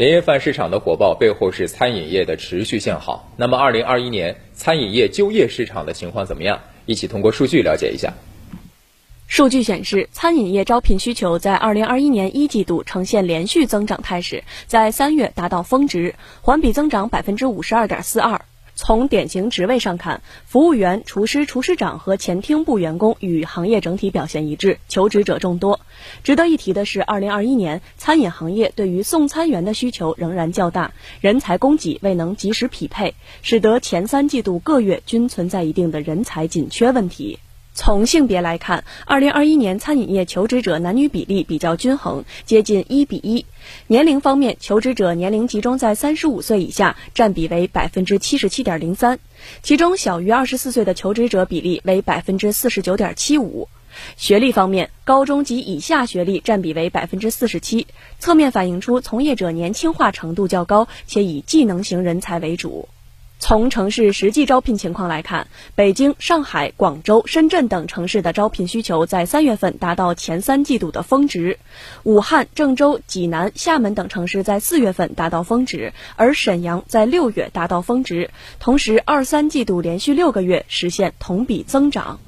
年夜饭市场的火爆背后是餐饮业的持续向好。那么，二零二一年餐饮业就业市场的情况怎么样？一起通过数据了解一下。数据显示，餐饮业招聘需求在二零二一年一季度呈现连续增长态势，在三月达到峰值，环比增长百分之五十二点四二。从典型职位上看，服务员、厨师、厨师长和前厅部员工与行业整体表现一致，求职者众多。值得一提的是，二零二一年餐饮行业对于送餐员的需求仍然较大，人才供给未能及时匹配，使得前三季度各月均存在一定的人才紧缺问题。从性别来看，二零二一年餐饮业求职者男女比例比较均衡，接近一比一。年龄方面，求职者年龄集中在三十五岁以下，占比为百分之七十七点零三，其中小于二十四岁的求职者比例为百分之四十九点七五。学历方面，高中及以下学历占比为百分之四十七，侧面反映出从业者年轻化程度较高，且以技能型人才为主。从城市实际招聘情况来看，北京、上海、广州、深圳等城市的招聘需求在三月份达到前三季度的峰值；武汉、郑州、济南、厦门等城市在四月份达到峰值，而沈阳在六月达到峰值。同时，二三季度连续六个月实现同比增长。